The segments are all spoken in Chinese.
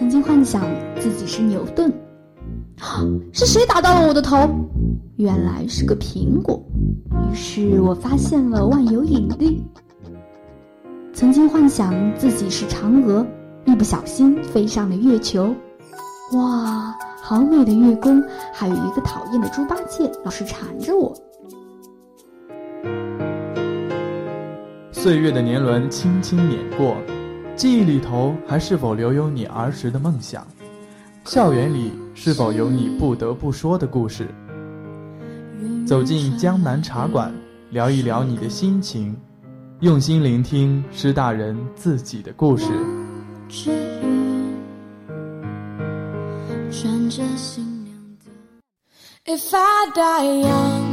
曾经幻想自己是牛顿，是谁打到了我的头？原来是个苹果。于是我发现了万有引力。曾经幻想自己是嫦娥，一不小心飞上了月球。哇，好美的月宫！还有一个讨厌的猪八戒，老是缠着我。岁月的年轮轻轻碾过，记忆里头还是否留有你儿时的梦想？校园里是否有你不得不说的故事？走进江南茶馆，聊一聊你的心情，用心聆听师大人自己的故事。穿着新娘的。If I die young,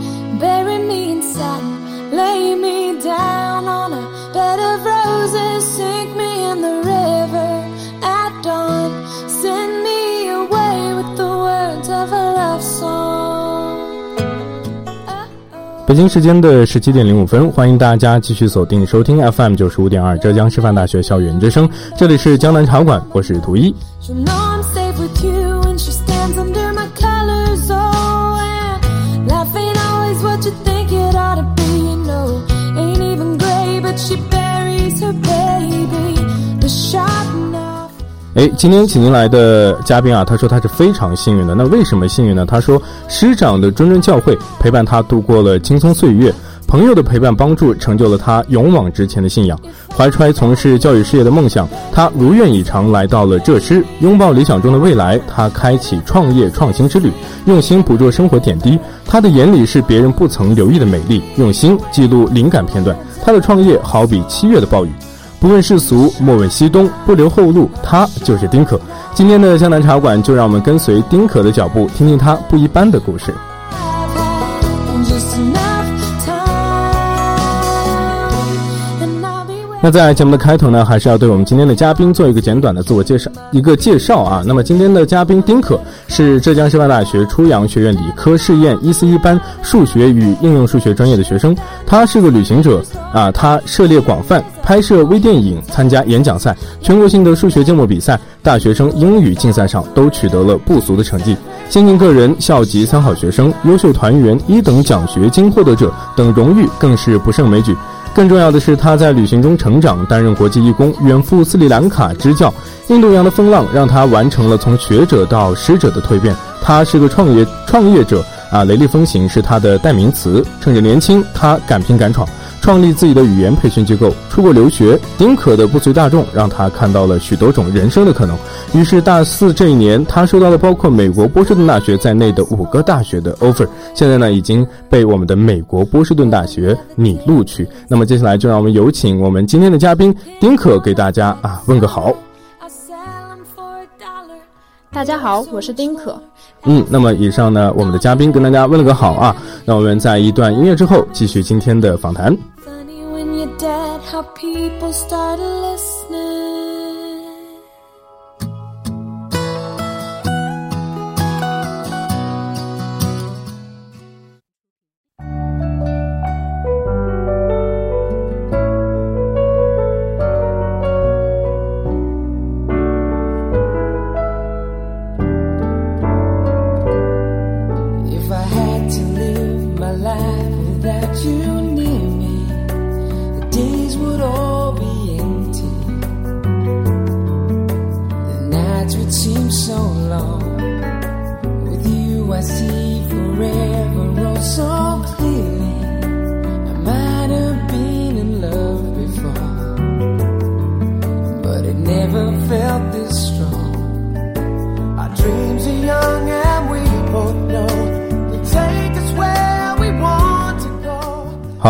北京时间的十七点零五分，欢迎大家继续锁定收听 FM 九十五点二浙江师范大学校园之声，这里是江南茶馆，我是图一。哎，今天请您来的嘉宾啊，他说他是非常幸运的。那为什么幸运呢？他说师长的谆谆教诲陪伴他度过了青葱岁月，朋友的陪伴帮助成就了他勇往直前的信仰。怀揣从事教育事业的梦想，他如愿以偿来到了浙师，拥抱理想中的未来。他开启创业创新之旅，用心捕捉生活点滴。他的眼里是别人不曾留意的美丽，用心记录灵感片段。他的创业好比七月的暴雨。不问世俗，莫问西东，不留后路，他就是丁可。今天的江南茶馆，就让我们跟随丁可的脚步，听听他不一般的故事。那在节目的开头呢，还是要对我们今天的嘉宾做一个简短的自我介绍，一个介绍啊。那么今天的嘉宾丁可是浙江师范大学初阳学院理科试验一四一班数学与应用数学专业的学生，他是个旅行者啊，他涉猎广泛，拍摄微电影，参加演讲赛，全国性的数学节目比赛，大学生英语竞赛上都取得了不俗的成绩，先进个人、校级三好学生、优秀团员、一等奖学金获得者等荣誉更是不胜枚举。更重要的是，他在旅行中成长，担任国际义工，远赴斯里兰卡支教。印度洋的风浪让他完成了从学者到师者的蜕变。他是个创业创业者啊，雷厉风行是他的代名词。趁着年轻，他敢拼敢闯。创立自己的语言培训机构，出国留学。丁可的不随大众，让他看到了许多种人生的可能。于是大四这一年，他收到了包括美国波士顿大学在内的五个大学的 offer。现在呢，已经被我们的美国波士顿大学拟录取。那么接下来就让我们有请我们今天的嘉宾丁可给大家啊问个好。大家好，我是丁可。嗯，那么以上呢，我们的嘉宾跟大家问了个好啊。那我们在一段音乐之后，继续今天的访谈。you're dead, how people started listening.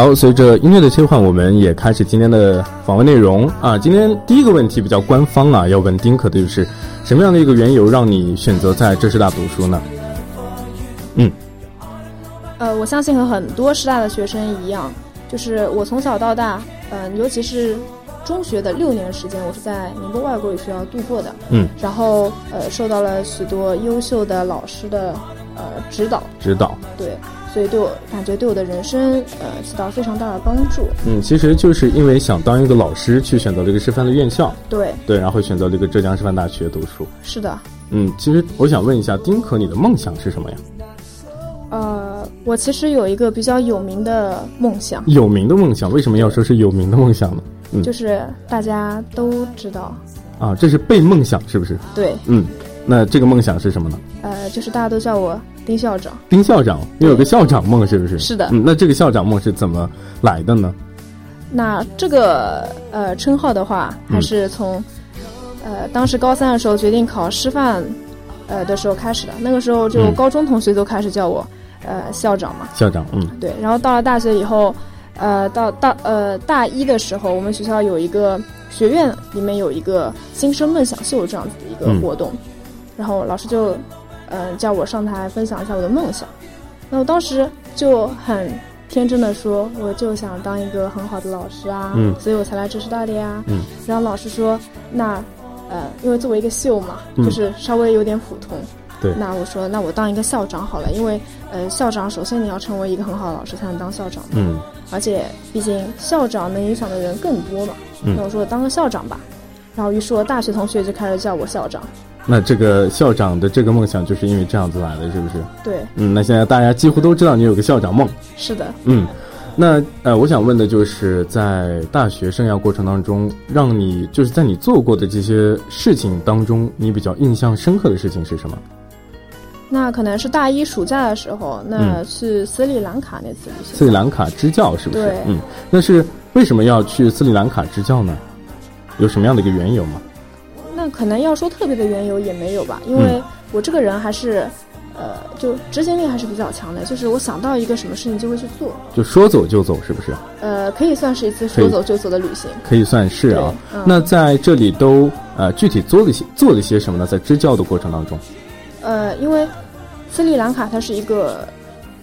好，随着音乐的切换，我们也开始今天的访问内容啊。今天第一个问题比较官方啊，要问丁可的就是什么样的一个缘由让你选择在浙师大读书呢？嗯，呃，我相信和很多师大的学生一样，就是我从小到大，嗯，尤其是中学的六年时间，我是在宁波外国语学校度过的。嗯，然后呃，受到了许多优秀的老师的呃指导。指导。对。所以对我感觉对我的人生呃起到非常大的帮助。嗯，其实就是因为想当一个老师，去选择了一个师范的院校。对对，然后选择了一个浙江师范大学读书。是的。嗯，其实我想问一下，丁可，你的梦想是什么呀？呃，我其实有一个比较有名的梦想。有名的梦想，为什么要说是有名的梦想呢？嗯，就是大家都知道。啊，这是被梦想是不是？对。嗯，那这个梦想是什么呢？呃，就是大家都叫我丁校长。丁校长，你有个校长梦是不是？是的。嗯，那这个校长梦是怎么来的呢？那这个呃称号的话，还是从呃当时高三的时候决定考师范呃的时候开始的。那个时候就高中同学都开始叫我。呃，校长嘛，校长，嗯，对。然后到了大学以后，呃，到大呃大一的时候，我们学校有一个学院里面有一个新生梦想秀这样子的一个活动，然后老师就嗯叫我上台分享一下我的梦想。那我当时就很天真的说，我就想当一个很好的老师啊，嗯，所以我才来浙师大的呀，嗯。然后老师说，那呃，因为作为一个秀嘛，就是稍微有点普通。对，那我说，那我当一个校长好了，因为，呃，校长首先你要成为一个很好的老师才能当校长嘛。嗯。而且，毕竟校长能影响的人更多嘛。嗯。那我说当个校长吧，然后于是我大学同学就开始叫我校长。那这个校长的这个梦想就是因为这样子来的，是不是？对。嗯，那现在大家几乎都知道你有个校长梦。是的。嗯，那呃，我想问的就是在大学生涯过程当中，让你就是在你做过的这些事情当中，你比较印象深刻的事情是什么？那可能是大一暑假的时候，那去斯里兰卡那次旅行。斯里兰卡支教是不是？对，嗯，那是为什么要去斯里兰卡支教呢？有什么样的一个缘由吗？那可能要说特别的缘由也没有吧，因为我这个人还是，呃，就执行力还是比较强的，就是我想到一个什么事情就会去做，就说走就走，是不是？呃，可以算是一次说走就走的旅行，可以算是啊。那在这里都呃具体做了些做了些什么呢？在支教的过程当中。呃，因为斯里兰卡它是一个，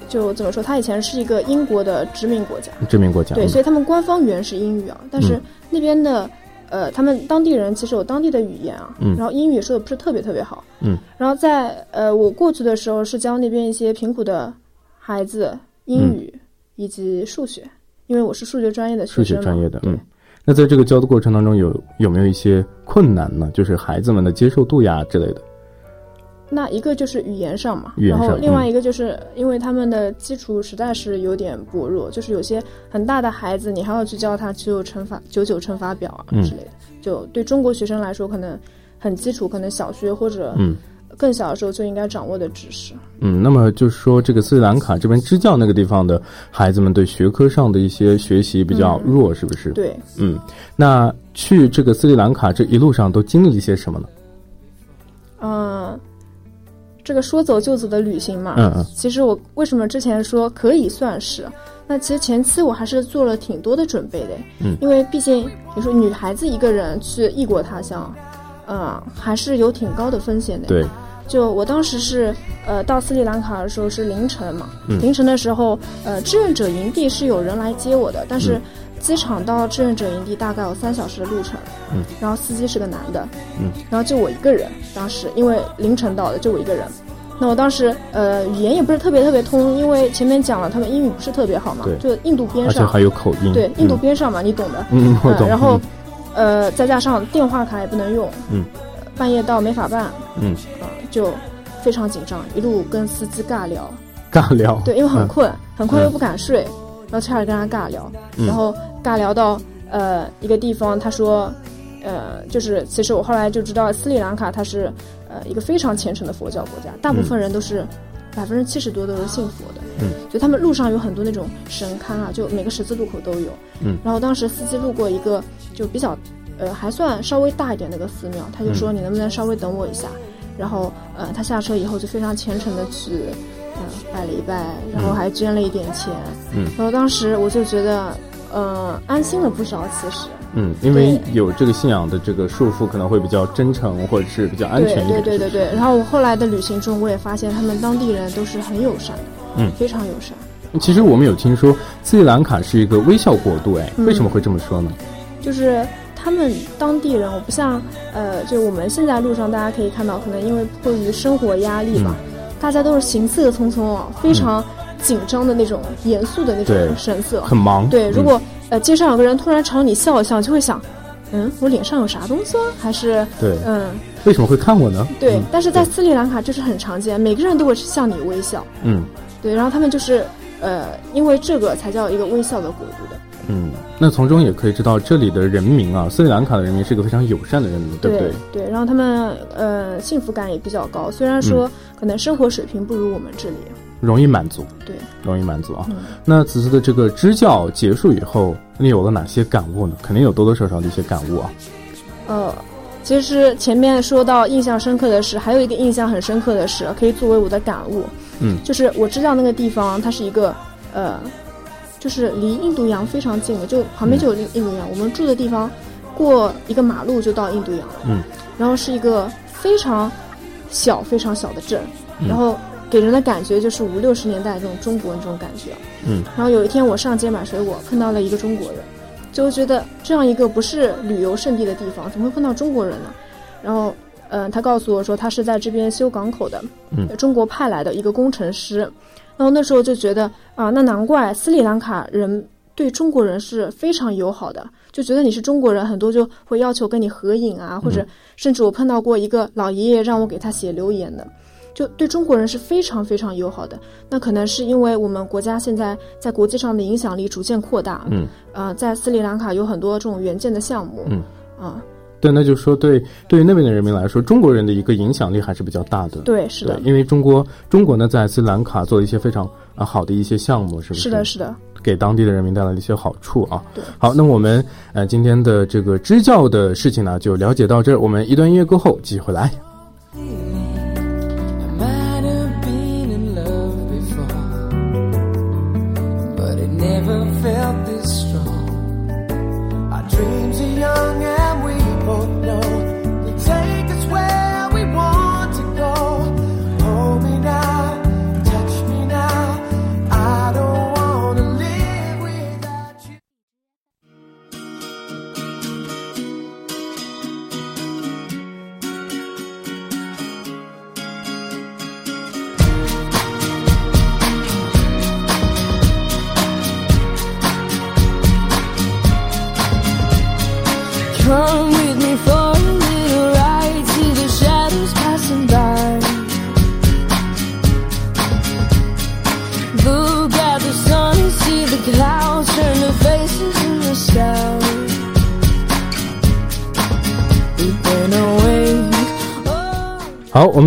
就怎么说，它以前是一个英国的殖民国家，殖民国家对，所以他们官方语言是英语啊。但是那边的呃，他们当地人其实有当地的语言啊，嗯，然后英语说的不是特别特别好，嗯，然后在呃我过去的时候是教那边一些贫苦的孩子英语以及数学，因为我是数学专业的学生，数学专业的，嗯。那在这个教的过程当中，有有没有一些困难呢？就是孩子们的接受度呀之类的。那一个就是语言上嘛，然后另外一个就是因为他们的基础实在是有点薄弱，就是有些很大的孩子，你还要去教他九九乘法、九九乘法表啊之类的。就对中国学生来说，可能很基础，可能小学或者更小的时候就应该掌握的知识。嗯，那么就是说，这个斯里兰卡这边支教那个地方的孩子们，对学科上的一些学习比较弱，是不是？对，嗯，那去这个斯里兰卡这一路上都经历了些什么呢？嗯。这个说走就走的旅行嘛，嗯嗯，其实我为什么之前说可以算是？那其实前期我还是做了挺多的准备的，嗯，因为毕竟你说女孩子一个人去异国他乡，嗯，还是有挺高的风险的。对，就我当时是呃到斯里兰卡的时候是凌晨嘛，嗯，凌晨的时候，呃，志愿者营地是有人来接我的，但是。机场到志愿者营地大概有三小时的路程，嗯，然后司机是个男的，嗯，然后就我一个人，当时因为凌晨到的，就我一个人，那我当时呃语言也不是特别特别通，因为前面讲了他们英语不是特别好嘛，对，就印度边上，而且还有口音，对，印度边上嘛，你懂的，嗯，我懂，然后呃再加上电话卡也不能用，嗯，半夜到没法办，嗯，啊就非常紧张，一路跟司机尬聊，尬聊，对，因为很困，很困又不敢睡，然后差点跟他尬聊，然后尬聊到。呃，一个地方，他说，呃，就是其实我后来就知道，斯里兰卡它是呃一个非常虔诚的佛教国家，大部分人都是百分之七十多都是信佛的，嗯，就他们路上有很多那种神龛啊，就每个十字路口都有，嗯，然后当时司机路过一个就比较呃还算稍微大一点那个寺庙，他就说你能不能稍微等我一下，然后呃他下车以后就非常虔诚的去呃拜了一拜，然后还捐了一点钱，嗯，然后当时我就觉得。呃，安心了不少，其实。嗯，因为有这个信仰的这个束缚，可能会比较真诚，或者是比较安全一点。对对对对。然后我后来的旅行中，我也发现他们当地人都是很友善的，嗯，非常友善。其实我们有听说斯里兰卡是一个微笑国度，哎，为什么会这么说呢？就是他们当地人，我不像呃，就我们现在路上大家可以看到，可能因为迫于生活压力吧，大家都是行色匆匆啊，非常。紧张的那种严肃的那种神色，很忙。对，如果呃街上有个人突然朝你笑一笑，就会想，嗯，我脸上有啥东西啊？还是对，嗯，为什么会看我呢？对，但是在斯里兰卡就是很常见，每个人都会向你微笑。嗯，对，然后他们就是呃，因为这个才叫一个微笑的国度的。嗯，那从中也可以知道这里的人民啊，斯里兰卡的人民是一个非常友善的人民，对不对？对，然后他们呃幸福感也比较高，虽然说可能生活水平不如我们这里，容易满足，对，容易满足啊。那此次的这个支教结束以后，你有了哪些感悟呢？肯定有多多少少的一些感悟啊。呃，其实前面说到印象深刻的是，还有一个印象很深刻的是，可以作为我的感悟，嗯，就是我知道那个地方它是一个呃。就是离印度洋非常近的，就旁边就有印印度洋。我们住的地方，过一个马路就到印度洋了。嗯，然后是一个非常小、非常小的镇，然后给人的感觉就是五六十年代这种中国这种感觉。嗯，然后有一天我上街买水果，碰到了一个中国人，就觉得这样一个不是旅游胜地的地方，怎么会碰到中国人呢？然后，嗯，他告诉我说他是在这边修港口的，嗯，中国派来的一个工程师。然后那时候就觉得啊，那难怪斯里兰卡人对中国人是非常友好的，就觉得你是中国人，很多就会要求跟你合影啊，或者甚至我碰到过一个老爷爷让我给他写留言的，就对中国人是非常非常友好的。那可能是因为我们国家现在在国际上的影响力逐渐扩大，嗯，呃，在斯里兰卡有很多这种援建的项目，嗯，啊。对，那就是说，对，对于那边的人民来说，中国人的一个影响力还是比较大的。对，是的，因为中国，中国呢，在斯里兰卡做了一些非常啊好的一些项目，是不是？是的，是的，给当地的人民带来了一些好处啊。对，好，那我们呃今天的这个支教的事情呢，就了解到这儿。我们一段音乐过后继续回来。好，我们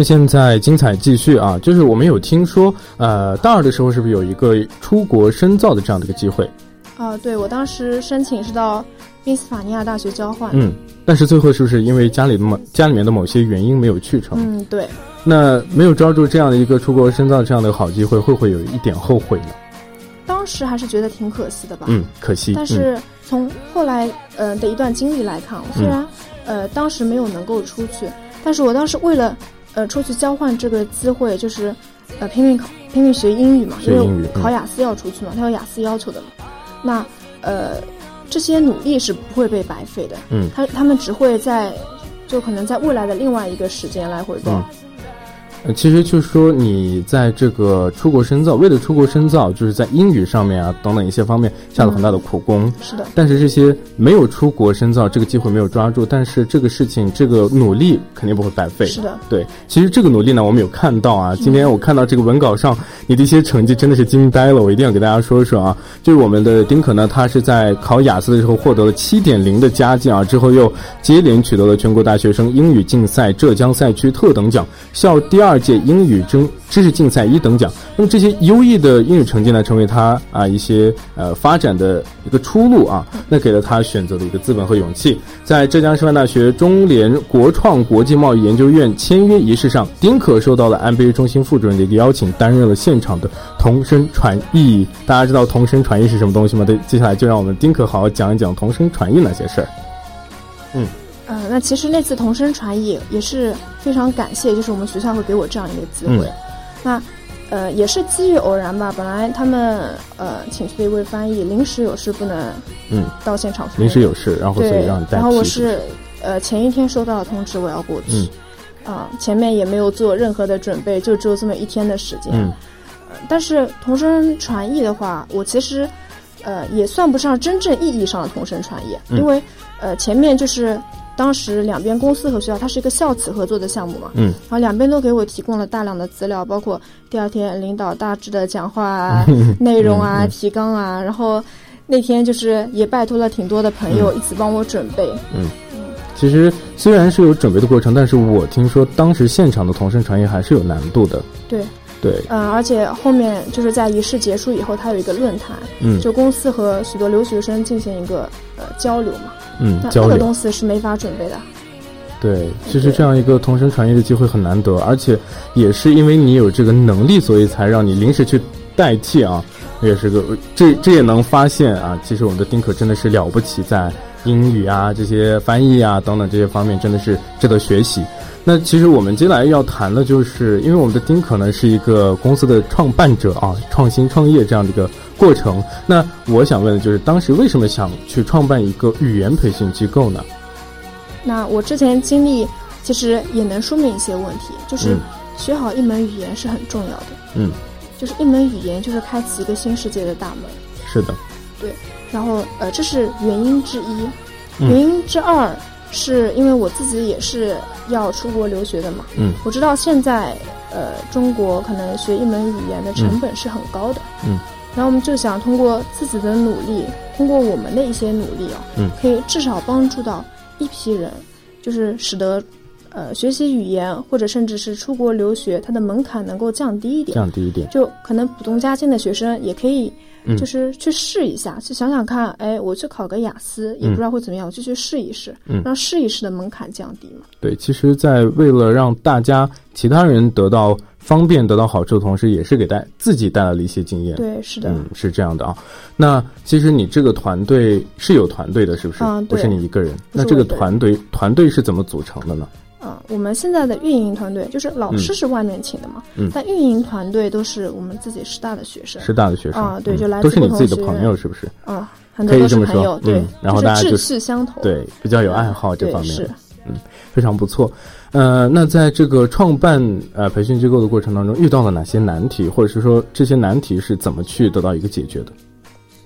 现在精彩继续啊！就是我们有听说，呃，大二的时候是不是有一个出国深造的这样的一个机会？啊，对，我当时申请是到宾夕法尼亚大学交换。嗯，但是最后是不是因为家里某家里面的某些原因没有去成？嗯，对。那没有抓住这样的一个出国深造这样的好机会，会不会有一点后悔呢？当时还是觉得挺可惜的吧。嗯，可惜。但是从后来呃的一段经历来看，虽然呃当时没有能够出去，但是我当时为了。呃，出去交换这个机会就是，呃，拼命考，拼命学英语嘛，因为考雅思要出去嘛，他有雅思要求的嘛。那呃，这些努力是不会被白费的。嗯，他他们只会在，就可能在未来的另外一个时间来回报。其实就是说，你在这个出国深造，为了出国深造，就是在英语上面啊等等一些方面下了很大的苦功。是的。但是这些没有出国深造，这个机会没有抓住，但是这个事情，这个努力肯定不会白费。是的。对，其实这个努力呢，我们有看到啊。今天我看到这个文稿上，你的一些成绩真的是惊呆了，我一定要给大家说说啊。就是我们的丁可呢，他是在考雅思的时候获得了七点零的佳绩啊，之后又接连取得了全国大学生英语竞赛浙江赛区特等奖，校第二。二届英语知知识竞赛一等奖，那么这些优异的英语成绩呢，成为他啊一些呃发展的一个出路啊，那给了他选择的一个资本和勇气。在浙江师范大学中联国创国际贸易研究院签约仪式上，丁可受到了 MBA 中心副主任的一个邀请，担任了现场的同声传译。大家知道同声传译是什么东西吗？对，接下来就让我们丁可好好讲一讲同声传译那些事儿。嗯。嗯，那其实那次同声传译也是非常感谢，就是我们学校会给我这样一个机会。那呃也是机遇偶然吧，本来他们呃请去的一位翻译临时有事不能嗯到现场，临时有事，然后所以让你代替。然后我是呃前一天收到通知我要过去，啊前面也没有做任何的准备，就只有这么一天的时间。嗯，但是同声传译的话，我其实呃也算不上真正意义上的同声传译，因为呃前面就是当时两边公司和学校它是一个校企合作的项目嘛，嗯，然后两边都给我提供了大量的资料，包括第二天领导大致的讲话啊、内容啊、提纲啊，然后那天就是也拜托了挺多的朋友一起帮我准备，嗯。其实虽然是有准备的过程，但是我听说当时现场的同声传译还是有难度的。对，对，嗯，而且后面就是在仪式结束以后，它有一个论坛，嗯，就公司和许多留学生进行一个呃交流嘛，嗯，那交流那个东西是没法准备的。对，其实这样一个同声传译的机会很难得，而且也是因为你有这个能力，所以才让你临时去代替啊，也是个这这也能发现啊，其实我们的丁可真的是了不起，在英语啊这些翻译啊等等这些方面真的是值得学习。那其实我们接下来要谈的就是，因为我们的丁可呢是一个公司的创办者啊，创新创业这样的一个过程。那我想问的就是，当时为什么想去创办一个语言培训机构呢？那我之前经历其实也能说明一些问题，就是嗯。学好一门语言是很重要的，嗯，就是一门语言就是开启一个新世界的大门。是的，对然后呃，这是原因之一，嗯。原因之二是因为我自己也是要出国留学的嘛，嗯，我知道现在呃中国可能学一门语言的成本是很高的，嗯，然后我们就想通过自己的努力，通过我们的一些努力啊，嗯，可以至少帮助到一批人，就是使得呃学习语言或者甚至是出国留学，它的门槛能够降低一点，降低一点，就可能普通家境的学生也可以，嗯。就是去试一下，去想想看，哎，我去考个雅思，也不知道会怎么样，我就去试一试，嗯。让试一试的门槛降低嘛。对，其实，在为了让大家其他人得到方便、得到好处的同时，也是给带自己带来了一些经验。对，是的，嗯，是这样的啊。那其实你这个团队是有团队的，是不是？嗯对不是你一个人。那这个团队团队是怎么组成的呢？啊、我们现在的运营团队就是老师是外面请的嘛，嗯但运营团队都是我们自己师大的学生，师大的学生嗯啊对就来自都是你自己的朋友，是不是？啊、很多都是可以这么说朋友，对，嗯然后大家就就是志趣相投，对，比较有爱好这方面是。非常不错。呃，那在这个创办呃培训机构的过程当中，遇到了哪些难题，或者是说这些难题是怎么去得到一个解决的？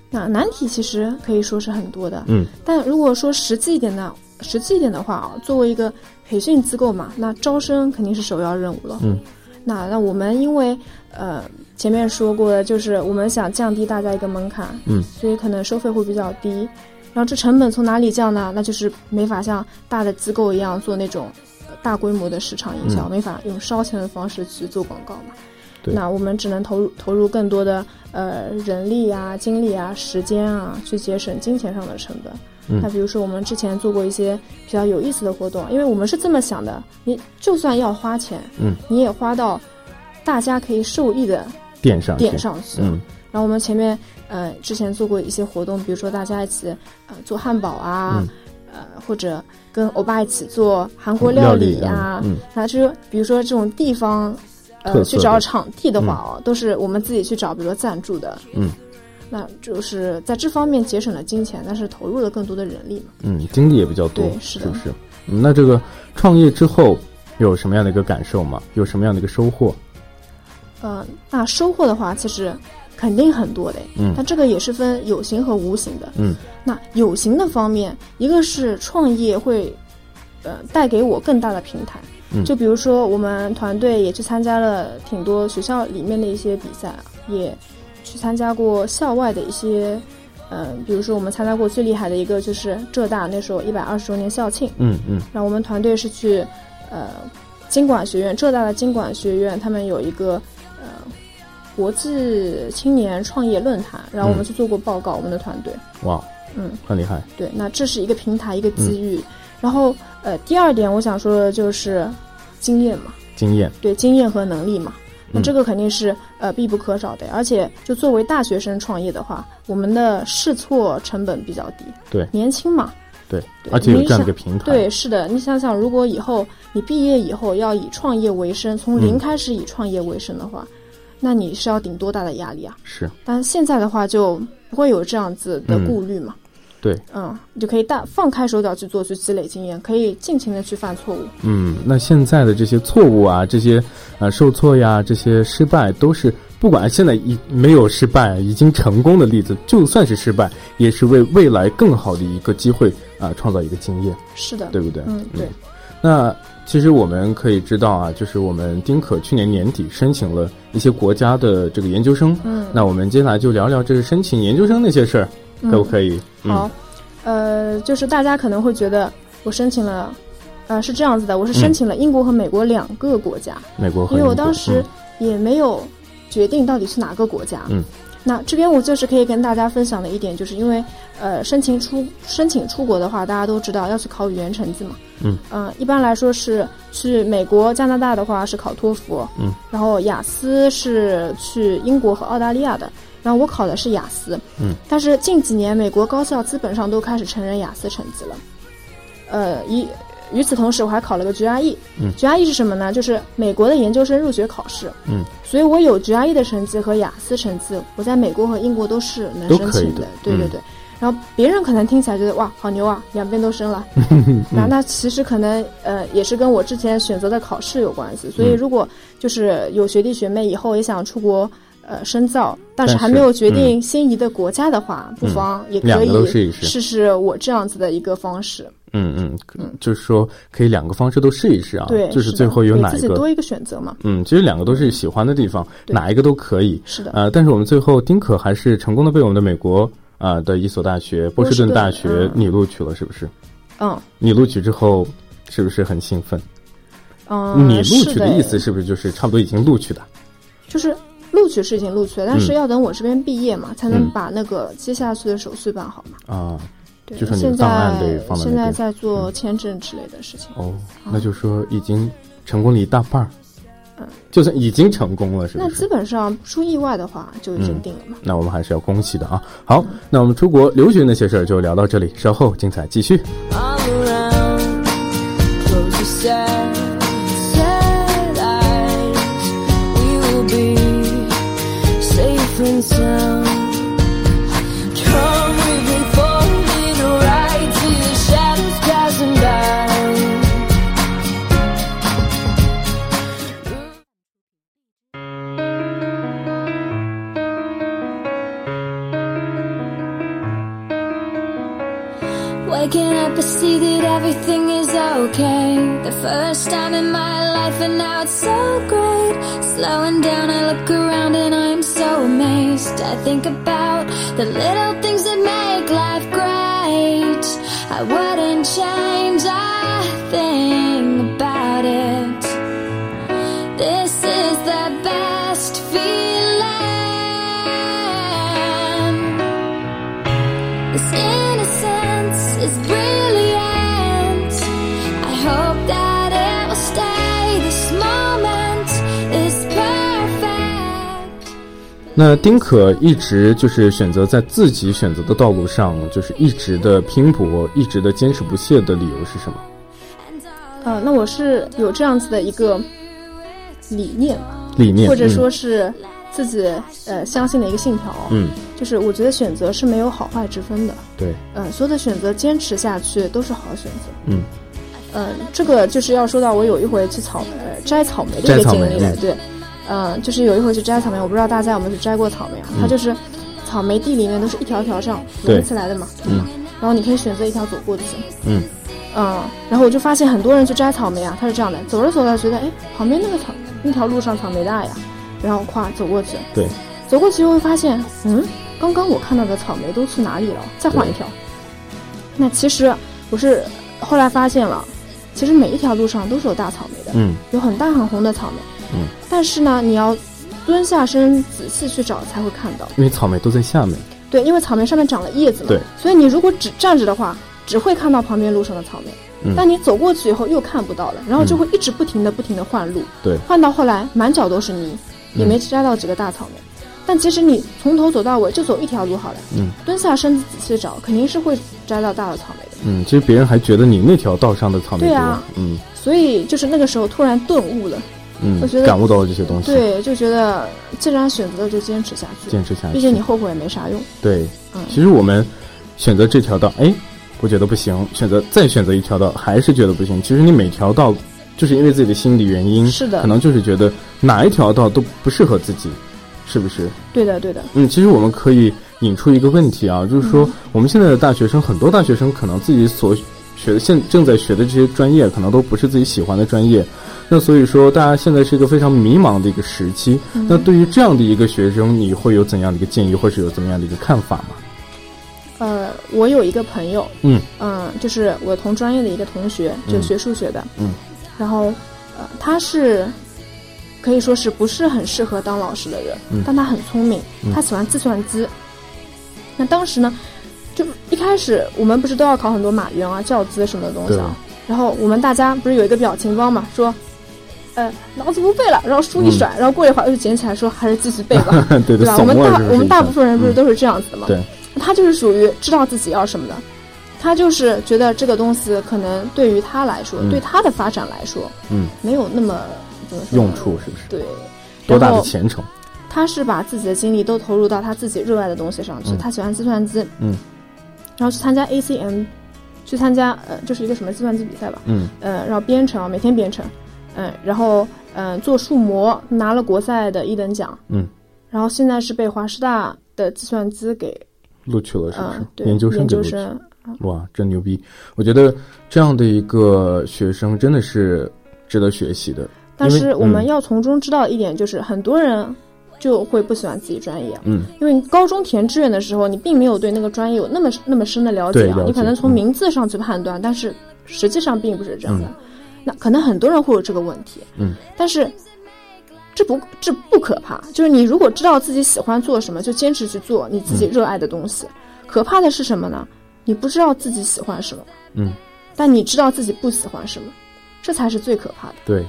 那难题其实可以说是很多的，嗯，但如果说实际一点的，实际一点的话啊，作为一个培训机构嘛，那招生肯定是首要任务了。嗯，那那我们因为呃前面说过的，就是我们想降低大家一个门槛，嗯，所以可能收费会比较低。然后这成本从哪里降呢？那就是没法像大的机构一样做那种呃大规模的市场营销，嗯。没法用烧钱的方式去做广告嘛。那我们只能投入投入更多的呃人力啊、精力啊、时间啊，去节省金钱上的成本。嗯。那比如说我们之前做过一些比较有意思的活动，因为我们是这么想的：你就算要花钱，嗯，你也花到大家可以受益的点上点上去。嗯。然后我们前面呃之前做过一些活动，比如说大家一起呃做汉堡啊，嗯呃或者跟欧巴一起做韩国料理呀啊，嗯那就是比如说这种地方呃去找场地的话哦，都是我们自己去找，比如说赞助的，嗯，那就是在这方面节省了金钱，但是投入了更多的人力嘛。嗯，精力也比较多，对是的不是？嗯，那这个创业之后有什么样的一个感受吗？有什么样的一个收获？呃，那收获的话，其实肯定很多的，嗯。但这个也是分有形和无形的。嗯，那有形的方面，一个是创业会，呃，带给我更大的平台。嗯。就比如说我们团队也去参加了挺多学校里面的一些比赛啊，也去参加过校外的一些，呃，比如说我们参加过最厉害的一个就是浙大那时候一百二十周年校庆，嗯嗯。然后我们团队是去，呃，经管学院，浙大的经管学院，他们有一个呃国际青年创业论坛，然后我们嗯去做过报告，我们的团队，哇，嗯，很厉害。对，那这是一个平台，一个机遇。然后呃，第二点我想说的就是经验嘛，经验，对，经验和能力嘛。那嗯这个肯定是呃必不可少的，而且就作为大学生创业的话，我们的试错成本比较低，对。年轻嘛，对，对而且有你这样一想个平台，对，是的，你想想，如果以后你毕业以后要以创业为生，从零嗯开始以创业为生的话，那你是要顶多大的压力啊？是但现在的话就不会有这样子的嗯顾虑嘛。对，嗯，你就可以大放开手脚去做，去积累经验，可以尽情的去犯错误。嗯，那现在的这些错误啊，这些呃受挫呀，这些失败，都是不管现在已没有失败，已经成功的例子，就算是失败，也是为未来更好的一个机会啊，创造一个经验。是的，对不对？嗯，对。那其实我们可以知道啊，就是我们丁可去年年底申请了一些国家的这个研究生。嗯。那我们接下来就聊聊这个申请研究生那些事儿，可不可以？好。呃，就是大家可能会觉得我申请了，呃，是这样子的，我是申请了英国和美国两个国家。美国和因为我当时也没有决定到底是哪个国家。嗯。那这边我就是可以跟大家分享的一点，就是因为呃，申请出申请出国的话，大家都知道要去考语言成绩嘛。嗯。嗯，一般来说是去美国、加拿大的话是考托福。嗯。然后雅思是去英国和澳大利亚的。然后我考的是雅思。嗯。但是近几年美国高校基本上都开始承认雅思成绩了。呃，一与此同时，我还考了个 GRE。嗯。GRE 是什么呢？就是美国的研究生入学考试。嗯。所以我有 GRE 的成绩和雅思成绩，我在美国和英国都是能申请的。对对对。然后别人可能听起来觉得哇，好牛啊，两边都升了。那那其实可能呃也是跟我之前选择的考试有关系。所以如果就是有学弟学妹以后也想出国呃深造，但是还没有决定心仪的国家的话，不妨也可以试试我这样子的一个方式。嗯嗯嗯，就是说可以两个方式都试一试啊。对，就是最后有哪一个多一个选择嘛？嗯，其实两个都是喜欢的地方，哪一个都可以。是的。呃，但是我们最后丁可还是成功的被我们的美国。啊的一所大学，波士顿大学，你录取了是不是？嗯，你录取之后是不是很兴奋？嗯，你录取的意思是不是就是差不多已经录取的？就是录取是已经录取了，但是要等我这边毕业嘛，才能把那个接下去的手续办好嘛。啊，就是你档案得放在现在在做签证之类的事情。哦，那就说已经成功了一大半儿。就算已经成功了，是吧？那基本上不出意外的话，就已经定了嘛。那我们还是要恭喜的啊！好，那我们出国留学那些事儿就聊到这里，稍后精彩继续。Waking okay. The first time in my life, and now it's so great. Slowing down, I look around and I'm so amazed. I think about the little things that make life great. I wouldn't change a thing 那丁可一直就是选择在自己选择的道路上，就是一直的拼搏，一直的坚持不懈的理由是什么？呃，那我是有这样子的一个理念，理念，或者说是自己呃相信的一个信条。嗯，就是我觉得选择是没有好坏之分的。对，嗯，所有的选择坚持下去都是好选择。嗯，嗯，这个就是要说到我有一回去草呃摘草莓的一个经历了。对，嗯，就是有一回去摘草莓，我不知道大家有没有去摘过草莓啊？它就是草莓地里面都是一条条这样连起来的嘛。嗯，然后你可以选择一条走过去。嗯。嗯，然后我就发现很多人去摘草莓啊，他是这样的，走着走着觉得，哎，旁边那个草那条路上草莓大呀，然后咵走过去，对，走过去又会发现，嗯，刚刚我看到的草莓都去哪里了？再换一条。那其实我是后来发现了，其实每一条路上都是有大草莓的，嗯，有很大很红的草莓，嗯，但是呢，你要蹲下身仔细去找才会看到，因为草莓都在下面，对，因为草莓上面长了叶子嘛，对，所以你如果只站着的话，只会看到旁边路上的草莓。嗯、但你走过去以后又看不到了，然后就会一直不停的、不停的换路，对，换到后来满脚都是泥，也没摘到几个大草莓。但其实你从头走到尾就走一条路好了，嗯，蹲下身子仔细找，肯定是会摘到大的草莓的。嗯，其实别人还觉得你那条道上的草莓多，啊，嗯，所以就是那个时候突然顿悟了，嗯，我觉得感悟到了这些东西，对，就觉得既然选择了就坚持下去，坚持下去，毕竟你后悔也没啥用。对，嗯，其实我们选择这条道，哎。我觉得不行，选择再选择一条道还是觉得不行。其实你每条道，就是因为自己的心理原因，是的，可能就是觉得哪一条道都不适合自己，是不是？对的，对的。嗯，其实我们可以引出一个问题啊，就是说我们现在的大学生，很多大学生可能自己所学的现正在学的这些专业，可能都不是自己喜欢的专业。那所以说，大家现在是一个非常迷茫的一个时期。那对于这样的一个学生，你会有怎样的一个建议，或是有怎么样的一个看法吗？呃，我有一个朋友，嗯嗯，就是我同专业的一个同学，就学数学的，嗯，然后呃，他是可以说是不是很适合当老师的人，嗯但他很聪明，他喜欢计算机。那当时呢，就一开始我们不是都要考很多马原啊、教资什么的东西啊，然后我们大家不是有一个表情包嘛，说。呃，脑子不背了，然后书一甩，然后过一会儿又捡起来说，还是继续背吧，对对吧？我们大我们大部分人不是嗯都是这样子的嘛？对，他就是属于知道自己要什么的，他就是觉得这个东西可能对于他来说，嗯对他的发展来说，嗯，没有那么怎么说用处是不是？对，多大的前程？他是把自己的精力都投入到他自己热爱的东西上去。嗯他喜欢计算机，嗯，然后去参加 ACM，去参加呃，就是一个什么计算机比赛吧，嗯，呃，然后编程，每天编程，嗯，然后嗯、呃做数模，拿了国赛的一等奖，嗯，然后现在是被华师大的计算机给录取了，是不是？嗯，对，研究生研给录取。究生，哇，真牛逼！我觉得这样的一个学生真的是值得学习的。但是我们嗯要从中知道一点，就是很多人就会不喜欢自己专业，嗯，因为你高中填志愿的时候，你并没有对那个专业有那么那么深的了解啊，解你可能从嗯名字上去判断，但是实际上并不是这样的。嗯那可能很多人会有这个问题，嗯，但是这不这不可怕，就是你如果知道自己喜欢做什么，就坚持去做你自己热爱的东西。可怕的是什么呢？你不知道自己喜欢什么，嗯，但你知道自己不喜欢什么，这才是最可怕的。对。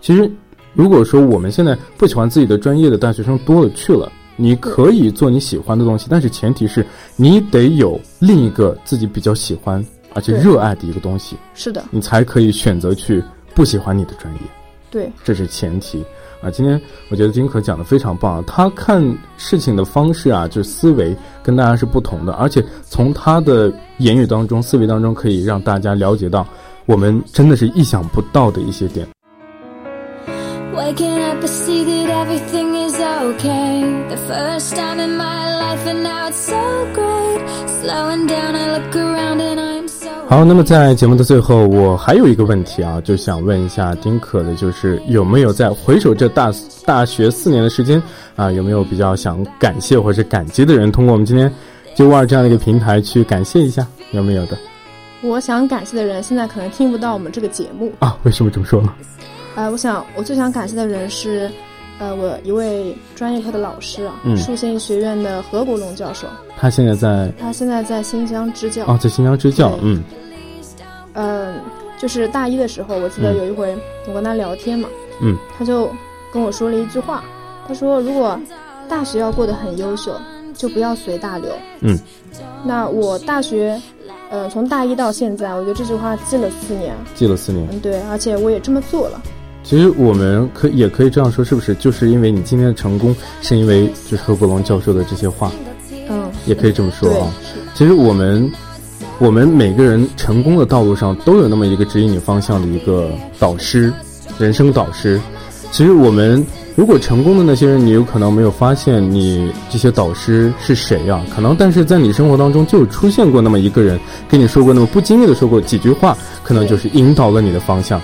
其实，如果说我们现在不喜欢自己的专业的大学生多了去了，你可以做你喜欢的东西，但是前提是你得有另一个自己比较喜欢而且热爱的一个东西，是的，你才可以选择去不喜欢你的专业。对，这是前提啊。今天我觉得金可讲的非常棒，啊他看事情的方式啊，就是思维跟大家是不同的，而且从他的言语当中、思维当中，可以让大家了解到我们真的是意想不到的一些点。Waking up, I see that everything is okay. The first time in my life, and now it's so great. Slowing down, I look around and I'm so. 好，那么在节目的最后，我还有一个问题啊，就想问一下丁可的，就是有没有在回首这大大学四年的时间啊，有没有比较想感谢或者感激的人，通过我们今天就玩这样的一个平台去感谢一下，有没有的我想感谢的人现在可能听不到我们这个节目。啊？为什么这么说呢？呃，我想我最想感谢的人是，呃，我一位专业课的老师啊，嗯树信学院的何国龙教授，他现在在他现在在新疆支教。哦，在新疆支教，嗯嗯、就是大一的时候，我记得嗯有一回我跟他聊天嘛，嗯，他就跟我说了一句话，他说如果大学要过得很优秀，就不要随大流。嗯，那我大学，呃，从大一到现在，我觉得这句话记了四年。记了四年。嗯，对，而且我也这么做了。其实我们可也可以这样说，是不是？就是因为你今天的成功，是因为就是何国龙教授的这些话，嗯，也可以这么说啊。，其实我们我们每个人成功的道路上都有那么一个指引你方向的一个导师，人生导师。其实我们如果成功的那些人，你有可能没有发现你这些导师是谁啊？可能但是在你生活当中就出现过那么一个人，跟你说过那么不经意的说过几句话，可能就是引导了你的方向。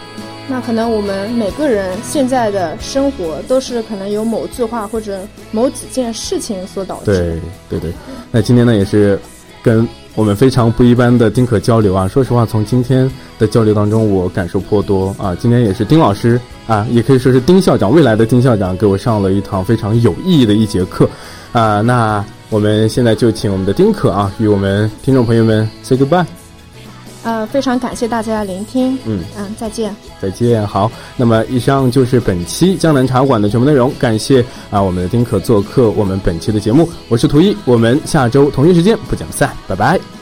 那可能我们每个人现在的生活都是可能有某句话或者某几件事情所导致。对对对，那今天呢也是跟我们非常不一般的丁可交流啊。说实话，从今天的交流当中，我感受颇多啊。今天也是丁老师啊，也可以说是丁校长，未来的丁校长给我上了一堂非常有意义的一节课啊。那我们现在就请我们的丁可啊，与我们听众朋友们 say goodbye，呃，非常感谢大家的聆听。嗯嗯，再见。再见。好，那么以上就是本期江南茶馆的全部内容，感谢啊我们的丁可做客我们本期的节目，我是图一，我们下周同一时间不见不散，拜拜。